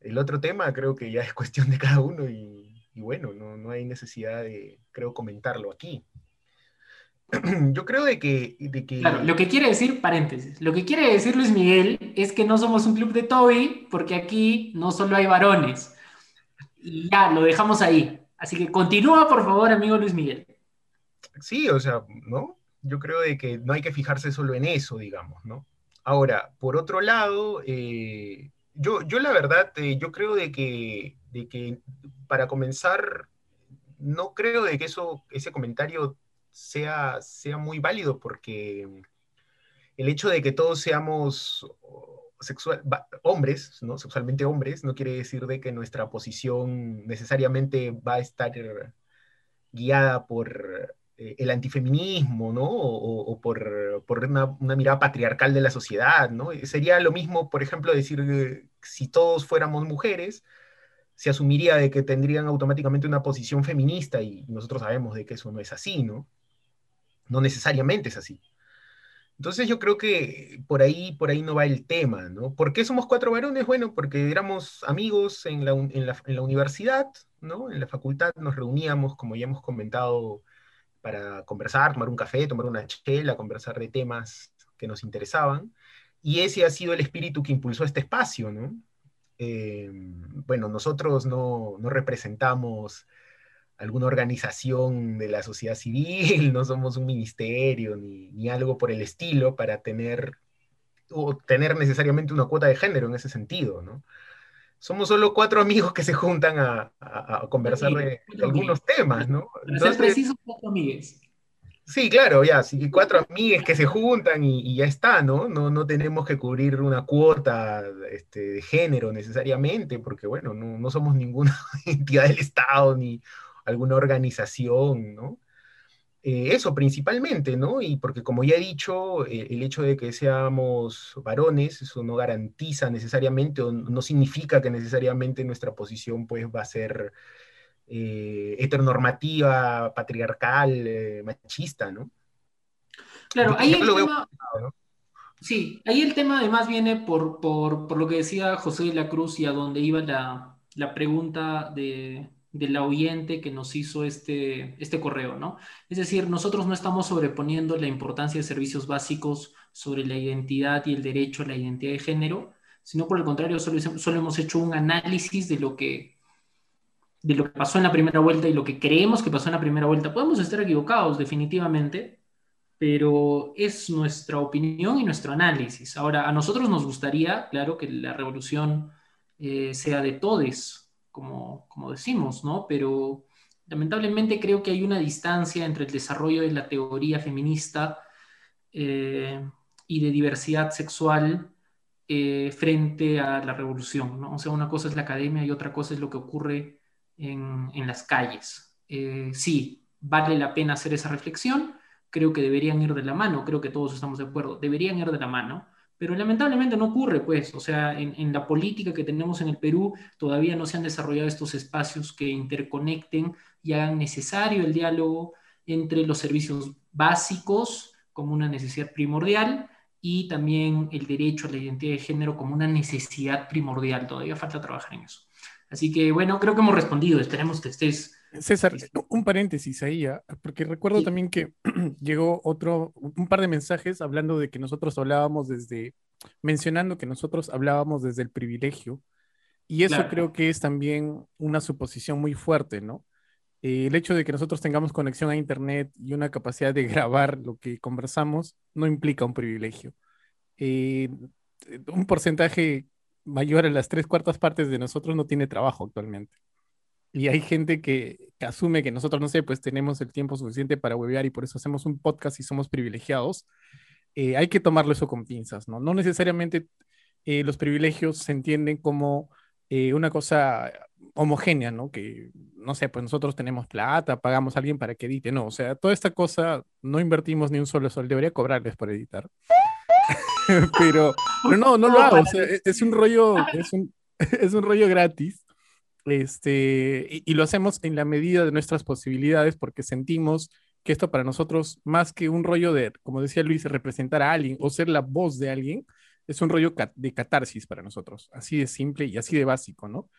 El otro tema creo que ya es cuestión de cada uno y, y bueno, no, no hay necesidad de, creo, comentarlo aquí. Yo creo de que, de que... Claro, lo que quiere decir, paréntesis, lo que quiere decir Luis Miguel es que no somos un club de Toby porque aquí no solo hay varones. Y ya, lo dejamos ahí. Así que continúa, por favor, amigo Luis Miguel. Sí, o sea, ¿no? Yo creo de que no hay que fijarse solo en eso, digamos, ¿no? Ahora, por otro lado, eh, yo, yo la verdad, eh, yo creo de que, de que para comenzar, no creo de que eso, ese comentario sea, sea muy válido porque el hecho de que todos seamos hombres, ¿no? sexualmente hombres, no quiere decir de que nuestra posición necesariamente va a estar guiada por eh, el antifeminismo, ¿no? O, por, por una, mirada patriarcal de la sociedad, ¿no? Sería lo mismo, por ejemplo, decir que si todos fuéramos mujeres, se asumiría de que tendrían automáticamente una posición feminista y nosotros sabemos de que eso no es así, ¿no? No necesariamente es así. Entonces yo creo que por ahí, por ahí no va el tema, ¿no? ¿Por qué somos cuatro varones? Bueno, porque éramos amigos en la, en la, en la universidad, ¿no? En la facultad nos reuníamos, como ya hemos comentado, para conversar, tomar un café, tomar una chela, conversar de temas que nos interesaban. Y ese ha sido el espíritu que impulsó este espacio, ¿no? Eh, bueno, nosotros no, no representamos alguna organización de la sociedad civil, no somos un ministerio ni, ni, algo por el estilo para tener o tener necesariamente una cuota de género en ese sentido, ¿no? Somos solo cuatro amigos que se juntan a, a, a conversar de, de, algunos temas, ¿no? Para Entonces, ser preciso, cuatro amigues. Sí, claro, ya, sí, cuatro amigues que se juntan y, y, ya está, ¿no? ¿no? No tenemos que cubrir una cuota este, de género necesariamente, porque, bueno, no, no somos ninguna entidad del Estado ni alguna organización, ¿no? Eh, eso principalmente, ¿no? Y porque como ya he dicho, eh, el hecho de que seamos varones, eso no garantiza necesariamente o no significa que necesariamente nuestra posición pues va a ser eh, heteronormativa, patriarcal, machista, ¿no? Claro, ahí el tema... Sí, ahí el tema además viene por, por, por, lo que decía José de la Cruz y a donde iba la, la pregunta de, de la oyente que nos hizo este, este correo, ¿no? Es decir, nosotros no estamos sobreponiendo la importancia de servicios básicos sobre la identidad y el derecho a la identidad de género, sino por el contrario, solo, solo hemos hecho un análisis de lo que de lo que pasó en la primera vuelta y lo que creemos que pasó en la primera vuelta. Podemos estar equivocados, definitivamente, pero es nuestra opinión y nuestro análisis. Ahora, a nosotros nos gustaría, claro, que la revolución eh, sea de todes, como, como decimos, ¿no? Pero lamentablemente creo que hay una distancia entre el desarrollo de la teoría feminista eh, y de diversidad sexual eh, frente a la revolución, ¿no? O sea, una cosa es la academia y otra cosa es lo que ocurre en, en las calles. sí, vale la pena hacer esa reflexión, creo que deberían ir de la mano, creo que todos estamos de acuerdo, deberían ir de la mano, pero lamentablemente no ocurre, pues, o sea, en, la política que tenemos en el Perú todavía no se han desarrollado estos espacios que interconecten y hagan necesario el diálogo entre los servicios básicos como una necesidad primordial y también el derecho a la identidad de género como una necesidad primordial. Todavía falta trabajar en eso. Así que bueno, creo que hemos respondido. Esperemos que estés César, un paréntesis ahí, ¿ah? porque recuerdo también que llegó otro, un par de mensajes hablando de que nosotros hablábamos desde, mencionando que nosotros hablábamos desde el privilegio, y eso creo que es también una suposición muy fuerte, ¿no? Eh, el hecho de que nosotros tengamos conexión a Internet y una capacidad de grabar lo que conversamos no implica un privilegio. Eh, un porcentaje mayor a las tres cuartas partes de nosotros no tiene trabajo actualmente y hay gente que, asume que nosotros, no sé, pues tenemos el tiempo suficiente para huevear y por eso hacemos un podcast y somos privilegiados, eh, hay que tomarlo eso con pinzas, ¿no? No necesariamente eh, los privilegios se entienden como eh, una cosa homogénea, ¿no? Que, no sé, pues nosotros tenemos plata, pagamos a alguien para que edite, no, o sea, toda esta cosa no invertimos ni un solo sol, debería cobrarles por editar. pero, pero no, no lo hago, o sea, es un rollo, es un, es un rollo gratis este, y, lo hacemos en la medida de nuestras posibilidades porque sentimos que esto para nosotros, más que un rollo de, como decía Luis, representar a alguien o ser la voz de alguien, es un rollo de catarsis para nosotros, así de simple y así de básico, ¿no?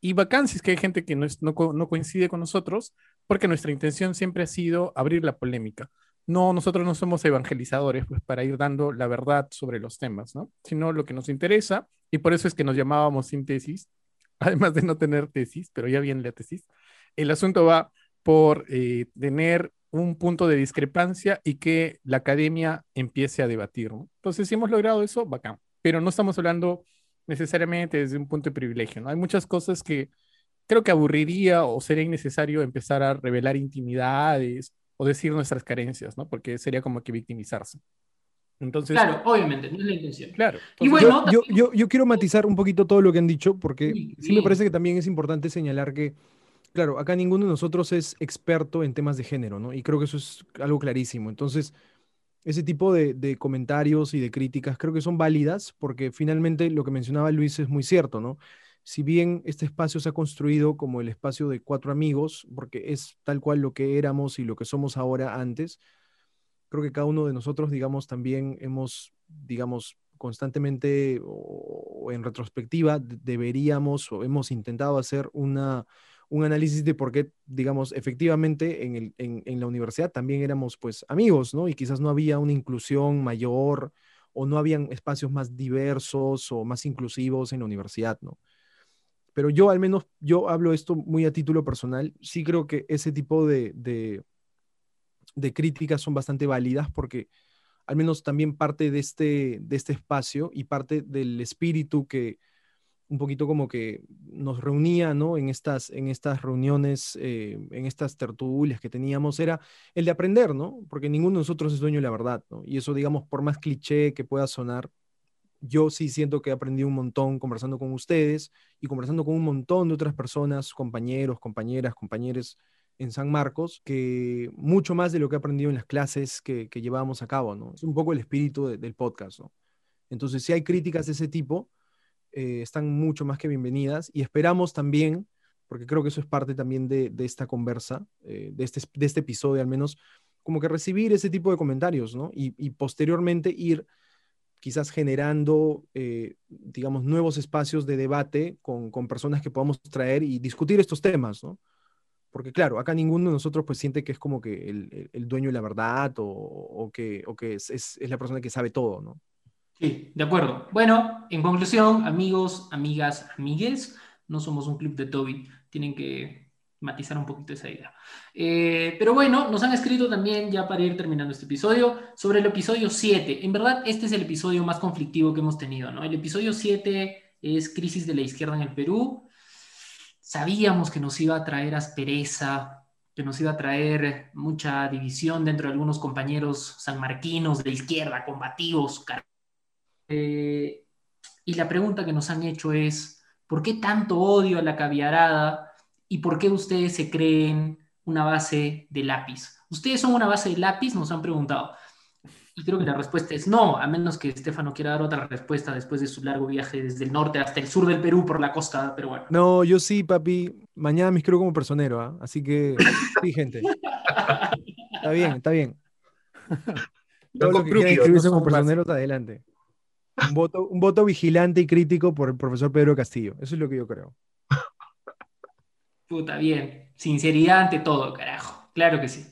Y vacancias que hay gente que no, no, coincide con nosotros, porque nuestra intención siempre ha sido abrir la polémica. No, nosotros no somos evangelizadores, pues para ir dando la verdad sobre los temas, ¿no? Sino lo que nos interesa, y por eso es que nos llamábamos síntesis, además de no tener tesis, pero ya viene la tesis, el asunto va por eh, tener un punto de discrepancia y que la academia empiece a debatir. Entonces, si hemos logrado eso, bacán. Pero no estamos hablando necesariamente desde un punto de privilegio. ¿no? Hay muchas cosas que creo que aburriría o sería innecesario empezar a revelar intimidades o decir nuestras carencias, ¿no? porque sería como que victimizarse. Entonces, claro, obviamente, no es la intención. Claro. y bueno, yo, yo, yo, quiero matizar un poquito todo lo que han dicho, porque sí, me parece que también es importante señalar que, claro, acá ninguno de nosotros es experto en temas de género, ¿no? Y creo que eso es algo clarísimo. Entonces, ese tipo de, de, comentarios y de críticas creo que son válidas, porque finalmente lo que mencionaba Luis es muy cierto, ¿no? Si bien este espacio se ha construido como el espacio de cuatro amigos, porque es tal cual lo que éramos y lo que somos ahora antes, creo que cada uno de nosotros, digamos, también hemos, digamos, constantemente o, en retrospectiva deberíamos o hemos intentado hacer una, un análisis de por qué, digamos, efectivamente en, el, en, la universidad también éramos pues amigos, ¿no? Y quizás no había una inclusión mayor o no habían espacios más diversos o más inclusivos en la universidad, ¿no? Pero yo al menos, yo hablo esto muy a título personal, sí creo que ese tipo de, de críticas son bastante válidas porque al menos también parte de este, de este espacio y parte del espíritu que un poquito como que nos reunía, ¿no? En estas, en estas reuniones, eh, en estas tertulias que teníamos, era el de aprender, ¿no? Porque ninguno de nosotros es dueño de la verdad, ¿no? Y eso, digamos, por más cliché que pueda sonar, yo sí siento que he aprendido un montón conversando con ustedes y conversando con un montón de otras personas, compañeros, compañeras, compañeros en San Marcos que mucho más de lo que he aprendido en las clases que, que llevábamos a cabo, ¿no? Es un poco el espíritu del podcast, ¿no? Entonces, si hay críticas de ese tipo, eh, están mucho más que bienvenidas y esperamos también, porque creo que eso es parte también de, esta conversa, eh, de, este, de este episodio al menos, como que recibir ese tipo de comentarios, ¿no? Y, y posteriormente ir quizás generando, eh, digamos, nuevos espacios de debate con, con personas que podamos traer y discutir estos temas, ¿no? Porque claro, acá ninguno de nosotros pues siente que es como que el, el- dueño de la verdad o, o que, o que es, es- es la persona que sabe todo, ¿no? Sí, de acuerdo. Bueno, en conclusión, amigos, amigas, amigues, no somos un club de Toby. Tienen que matizar un poquito esa idea. Eh, pero bueno, nos han escrito también, ya para ir terminando este episodio, sobre el episodio 7. En verdad, este es el episodio más conflictivo que hemos tenido, ¿no? El episodio 7 es Crisis de la Izquierda en el Perú. Sabíamos que nos iba a traer aspereza, que nos iba a traer mucha división dentro de algunos compañeros sanmarquinos de izquierda, combativos, eh, y la pregunta que nos han hecho es, ¿por qué tanto odio a la caviarada y por qué ustedes se creen una base de lápiz? ¿Ustedes son una base de lápiz? Nos han preguntado. Y creo que la respuesta es no, a menos que Estefano quiera dar otra respuesta después de su largo viaje desde el norte hasta el sur del Perú por la costa peruana. No, yo sí, papi. Mañana me inscribo como personero, ¿ah? Así que sí, gente. Está bien, está bien. Todo lo que inscribirse no como son bases. personeros, adelante. Un voto, un voto vigilante y crítico por el profesor Pedro Castillo. Eso es lo que yo creo. Puta, bien. Sinceridad ante todo, carajo. Claro que sí.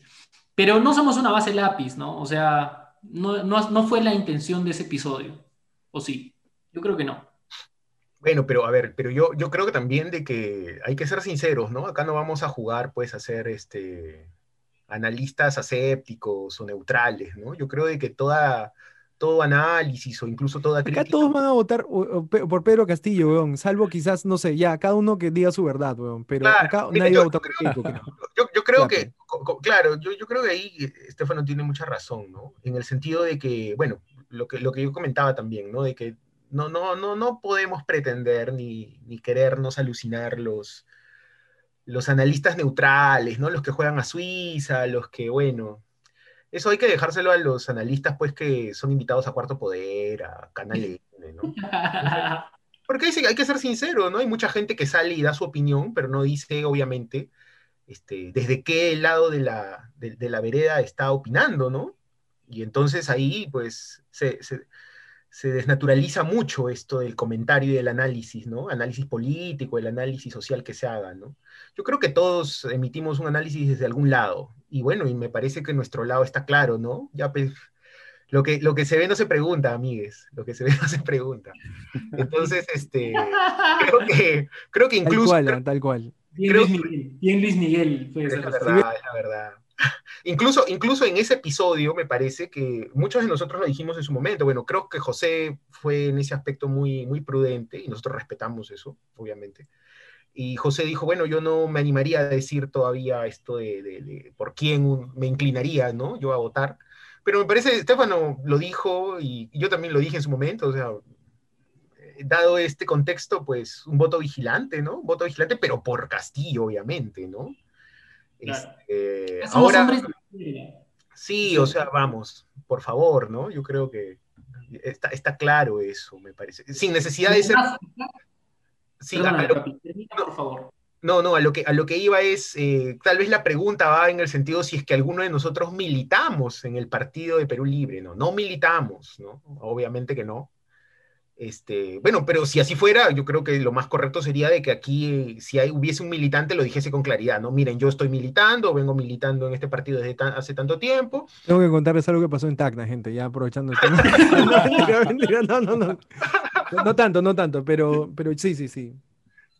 Pero no somos una base lápiz, ¿no? O sea, no, no, no fue la intención de ese episodio. ¿O sí? Yo creo que no. Bueno, pero a ver, pero yo, yo creo que también de que hay que ser sinceros, ¿no? Acá no vamos a jugar, pues, a ser este, analistas asépticos o neutrales, ¿no? Yo creo de que toda, todo análisis o incluso toda Acá crítica... todos van a votar por Pedro Castillo, weón. Salvo quizás, no sé, ya, cada uno que diga su verdad, weón. Pero Claro, acá mira, nadie yo- va a votar por Keiko, creo. Yo, yo creo que, pues. claro, yo, yo creo que ahí Estefano tiene mucha razón, ¿no? En el sentido de que, bueno, lo que, lo que yo comentaba también, ¿no? De que no, no, no, no podemos pretender ni, ni querernos alucinar los, los analistas neutrales, ¿no? Los que juegan a Suiza, los que, bueno, eso hay que dejárselo a los analistas, pues, que son invitados a Cuarto Poder, a Canal N, ¿no? Porque hay, hay que ser sincero, ¿no? Hay mucha gente que sale y da su opinión, pero no dice, obviamente, este, desde qué lado de la, de, de la vereda está opinando, ¿no? Y entonces ahí, pues, se, se, se desnaturaliza mucho esto del comentario y del análisis, ¿no? Análisis político, el análisis social que se haga, ¿no? Yo creo que todos emitimos un análisis desde algún lado. Y bueno, y me parece que nuestro lado está claro, ¿no? Ya pues, lo que, lo que se ve no se pregunta, amigues. Lo que se ve no se pregunta. Entonces, este, creo que, creo que Tal incluso... cual, ah, tal cual. Bien Creo Luis Miguel. Bien Luis Miguel. puede Es la verdad, es la verdad. Incluso, incluso en ese episodio me parece que muchos de nosotros lo dijimos en su momento. Bueno, creo que José fue en ese aspecto muy, muy prudente y nosotros respetamos eso, obviamente. Y José dijo, bueno, yo no me animaría a decir todavía esto de, de- de por quién un- me inclinaría, ¿no? Yo a votar. Pero me parece, Estefano lo dijo y yo también lo dije en su momento, o sea, eh, dado este contexto, pues un voto vigilante, ¿no? Un voto vigilante, pero por Castillo, obviamente, ¿no? Claro. Este, ahora, sí, o sea, vamos, por favor, ¿no? Yo creo que está, está claro eso, me parece. Sin necesidad de ser... Sí, a lo- por favor. no, no, a lo que, a lo que iba es, eh, tal vez la pregunta va en el sentido si es que alguno de nosotros militamos en el partido de Perú Libre, ¿no? No militamos, ¿no? Obviamente que no. Este, bueno, pero si así fuera, yo creo que lo más correcto sería de que aquí, si hubiese un militante, lo dijese con claridad, ¿no? Miren, yo estoy militando, vengo militando en este partido desde hace tanto tiempo. Tengo que contarles algo que pasó en Tacna, gente, ya aprovechando esto. No, mentira, mentira, no, no, no. No tanto, no tanto, pero, pero sí, sí, sí.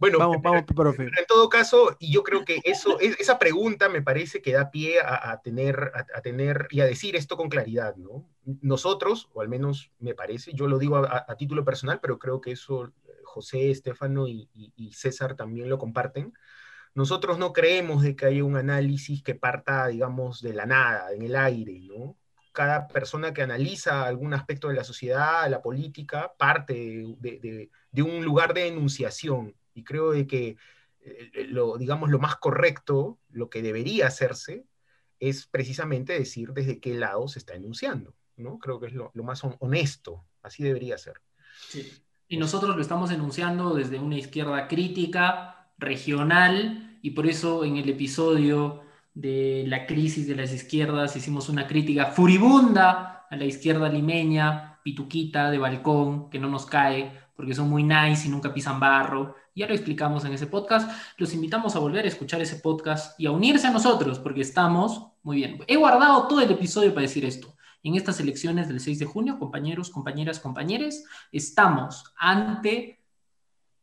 Bueno, Vamos, pero- vamos, profe. Pero en todo caso, y yo creo que eso, es- esa pregunta me parece que da pie a, a tener, a, a tener y a decir esto con claridad, ¿no? Nosotros, o al menos me parece, yo lo digo a, a- título personal, pero creo que eso eh, José, Estefano y, y- y César también lo comparten. Nosotros no creemos de que haya un análisis que parta, digamos, de la nada, en el aire, ¿no? Cada persona que analiza algún aspecto de la sociedad, la política, parte de- de- de un lugar de enunciación. Y creo de que eh, lo, digamos, lo más correcto, lo que debería hacerse, es precisamente decir desde qué lado se está enunciando, ¿no? Creo que es lo, lo más hon- honesto, así debería ser. Sí. Y nosotros lo estamos enunciando desde una izquierda crítica, regional, y por eso en el episodio de la crisis de las izquierdas hicimos una crítica furibunda a la izquierda limeña, pituquita, de balcón, que no nos cae, porque son muy nice y nunca pisan barro, Ya lo explicamos en ese podcast. Los invitamos a volver a escuchar ese podcast y a unirse a nosotros porque estamos muy bien. He guardado todo el episodio para decir esto. En estas elecciones del 6 de junio, compañeros, compañeras, compañeros, estamos ante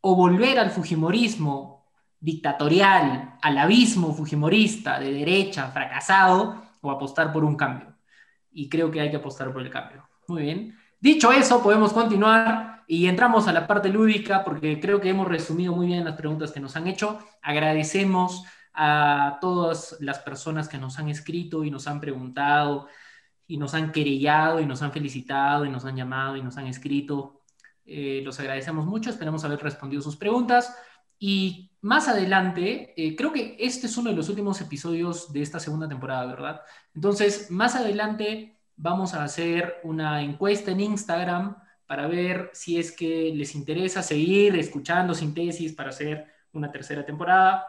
o volver al Fujimorismo dictatorial, al abismo fujimorista de derecha fracasado o apostar por un cambio. Y creo que hay que apostar por el cambio. Muy bien. Dicho eso, podemos continuar y entramos a la parte lúdica porque creo que hemos resumido muy bien las preguntas que nos han hecho. Agradecemos a todas las personas que nos han escrito y nos han preguntado y nos han querellado y nos han felicitado y nos han llamado y nos han escrito. Eh, los agradecemos mucho, esperamos haber respondido sus preguntas. Y más adelante, eh, creo que este es uno de los últimos episodios de esta segunda temporada, ¿verdad? Entonces, más adelante vamos a hacer una encuesta en Instagram para ver si es que les interesa seguir escuchando Síntesis para hacer una tercera temporada.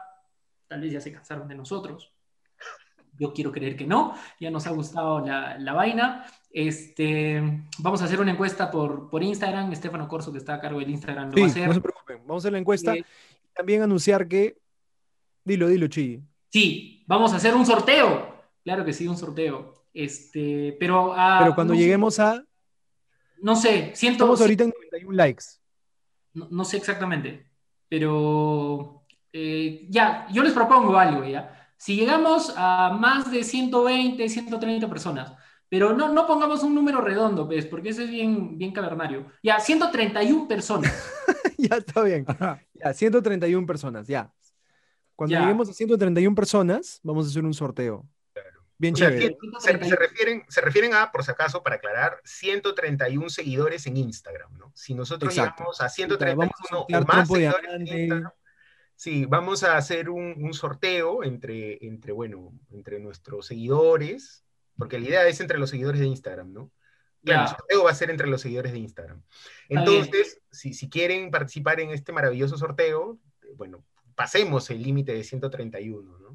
Tal vez ya se cansaron de nosotros. Yo quiero creer que no, ya nos ha gustado la, la vaina. Este, vamos a hacer una encuesta por, por Instagram. Estefano Corso, que está a cargo del Instagram, lo Sí, va a hacer. no se preocupen. Vamos a hacer la encuesta. Eh, También anunciar que. Dilo, dilo, Chi. sí, vamos a hacer un sorteo. Claro que sí, un sorteo. Este, pero, ah, Pero cuando no lleguemos a. no sé, siento, Estamos ahorita en 91 likes. no, no sé exactamente, pero eh, ya, yo les propongo algo, ¿ya? Si llegamos a más de 120, 130 personas, pero no, no pongamos un número redondo, pues, porque ese es bien, bien cavernario. Ya, 131 personas. ya está bien. Ya, 131 personas, ya. Cuando Ya. lleguemos a 131 personas, vamos a hacer un sorteo. Bien chévere. se, se refieren, se refieren a, por si acaso, para aclarar, 131 seguidores en Instagram, ¿no? Si nosotros Exacto. llegamos a Vamos a 131 sortear o más seguidores en Instagram, sí, vamos a hacer un, un sorteo entre, entre, bueno, entre nuestros seguidores, porque la idea es entre los seguidores de Instagram, ¿no? Claro, el sorteo va a ser entre los seguidores de Instagram. Entonces, si, si quieren participar en este maravilloso sorteo, eh, bueno, pasemos el límite de 131, ¿no?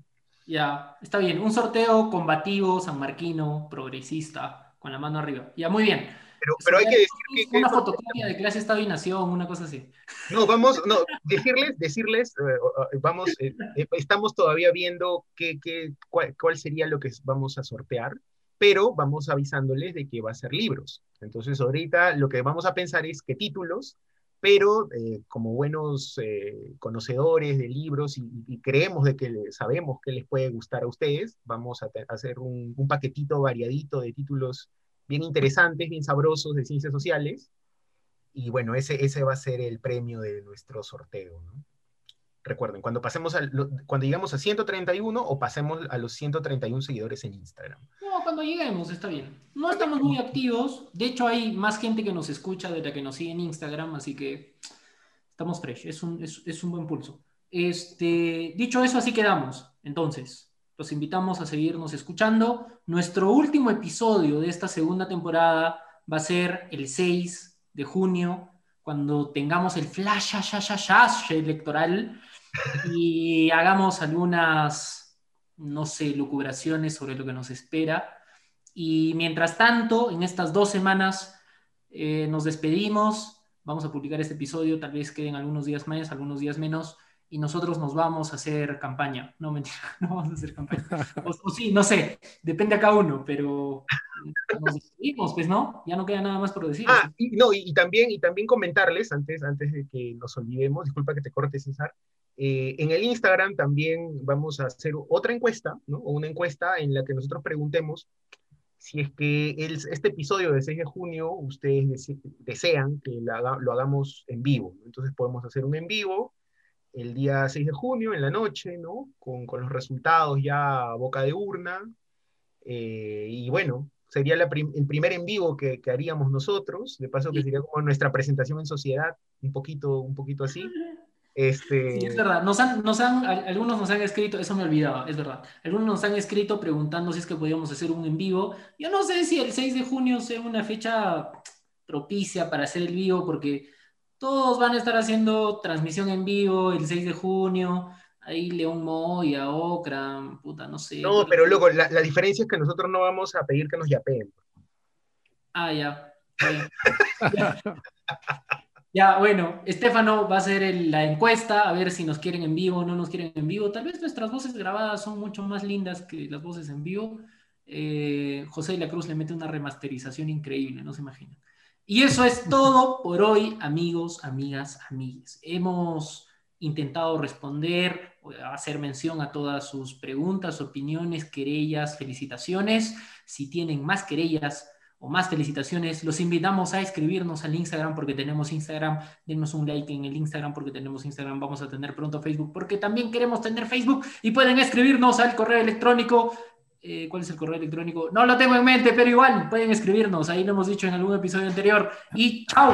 Ya, está bien. Un sorteo combativo, sanmarquino, progresista, con la mano arriba. Ya, muy bien. Pero, pero hay que decir que... que- Una fotocopia de clase Estado y Nación, una cosa así. No, vamos, no, decirles, decirles, eh, eh, vamos, eh, estamos todavía viendo qué, qué, cuál, cuál sería lo que vamos a sortear, pero vamos avisándoles de que va a ser libros. Entonces, ahorita lo que vamos a pensar es qué títulos, pero eh, como buenos eh, conocedores de libros y, creemos de que sabemos que les puede gustar a ustedes, vamos a hacer un, un paquetito variadito de títulos bien interesantes, bien sabrosos de ciencias sociales. Y bueno, ese, ese va a ser el premio de nuestro sorteo, ¿no? Recuerden, cuando pasemos a lo- cuando llegamos a 131 o pasemos a los 131 seguidores en Instagram. No, cuando lleguemos, está bien. No estamos muy activos. De hecho, hay más gente que nos escucha de la que nos sigue en Instagram, así que estamos fresh. Es un, es, es un buen pulso. Este, dicho eso, así quedamos. Entonces, los invitamos a seguirnos escuchando. Nuestro último episodio de esta segunda temporada va a ser el 6 de junio, cuando tengamos el flash, flash, flash, flash electoral y hagamos algunas, no sé, lucubraciones sobre lo que nos espera. Y mientras tanto, en estas dos semanas eh, nos despedimos, vamos a publicar este episodio, tal vez queden algunos días más, algunos días menos, y nosotros nos vamos a hacer campaña. No, mentira, no vamos a hacer campaña. O, o sí, no sé, depende a cada uno, pero nos despedimos, pues, ¿no? Ya no queda nada más por decir. Ah, y, no, y, y también, y también comentarles, antes, antes de que nos olvidemos, disculpa que te corte, César, eh, en el Instagram también vamos a hacer otra encuesta, ¿no? Una encuesta en la que nosotros preguntemos si es que el, este episodio de 6 de junio ustedes dese- desean que lo, haga- lo hagamos en vivo. Entonces podemos hacer un en vivo el día 6 de junio, en la noche, ¿no? Con, con los resultados ya a boca de urna. Eh, y bueno, sería la prim- el primer en vivo que, que haríamos nosotros, de paso que Sí. sería como nuestra presentación en sociedad, un poquito, un poquito así. Este, Sí, es verdad. Nos han, nos han, al- algunos nos han escrito, eso me olvidaba, es verdad. Algunos nos han escrito preguntando si es que podíamos hacer un en vivo. Yo no sé si el 6 de junio sea una fecha propicia para hacer el vivo, porque todos van a estar haciendo transmisión en vivo el 6 de junio. Ahí León Moya, Ocran, puta, no sé. no, pero luego la, la diferencia es que nosotros no vamos a pedir que nos yapeen. Ah, ya. Ya. Ya, bueno, Estefano va a hacer el- la encuesta, a ver si nos quieren en vivo o no nos quieren en vivo. Tal vez nuestras voces grabadas son mucho más lindas que las voces en vivo. Eh, José de la Cruz le mete una remasterización increíble, no se imaginan. Y eso es todo por hoy, amigos, amigas, amigues. Hemos intentado responder, hacer mención a todas sus preguntas, opiniones, querellas, felicitaciones. Si tienen más querellas o más felicitaciones, los invitamos a escribirnos al Instagram porque tenemos Instagram. Denos un like en el Instagram porque tenemos Instagram. Vamos a tener pronto Facebook porque también queremos tener Facebook y pueden escribirnos al correo electrónico. Eh, ¿Cuál es el correo electrónico? No lo tengo en mente, pero igual pueden escribirnos. Ahí lo hemos dicho en algún episodio anterior. Y chao.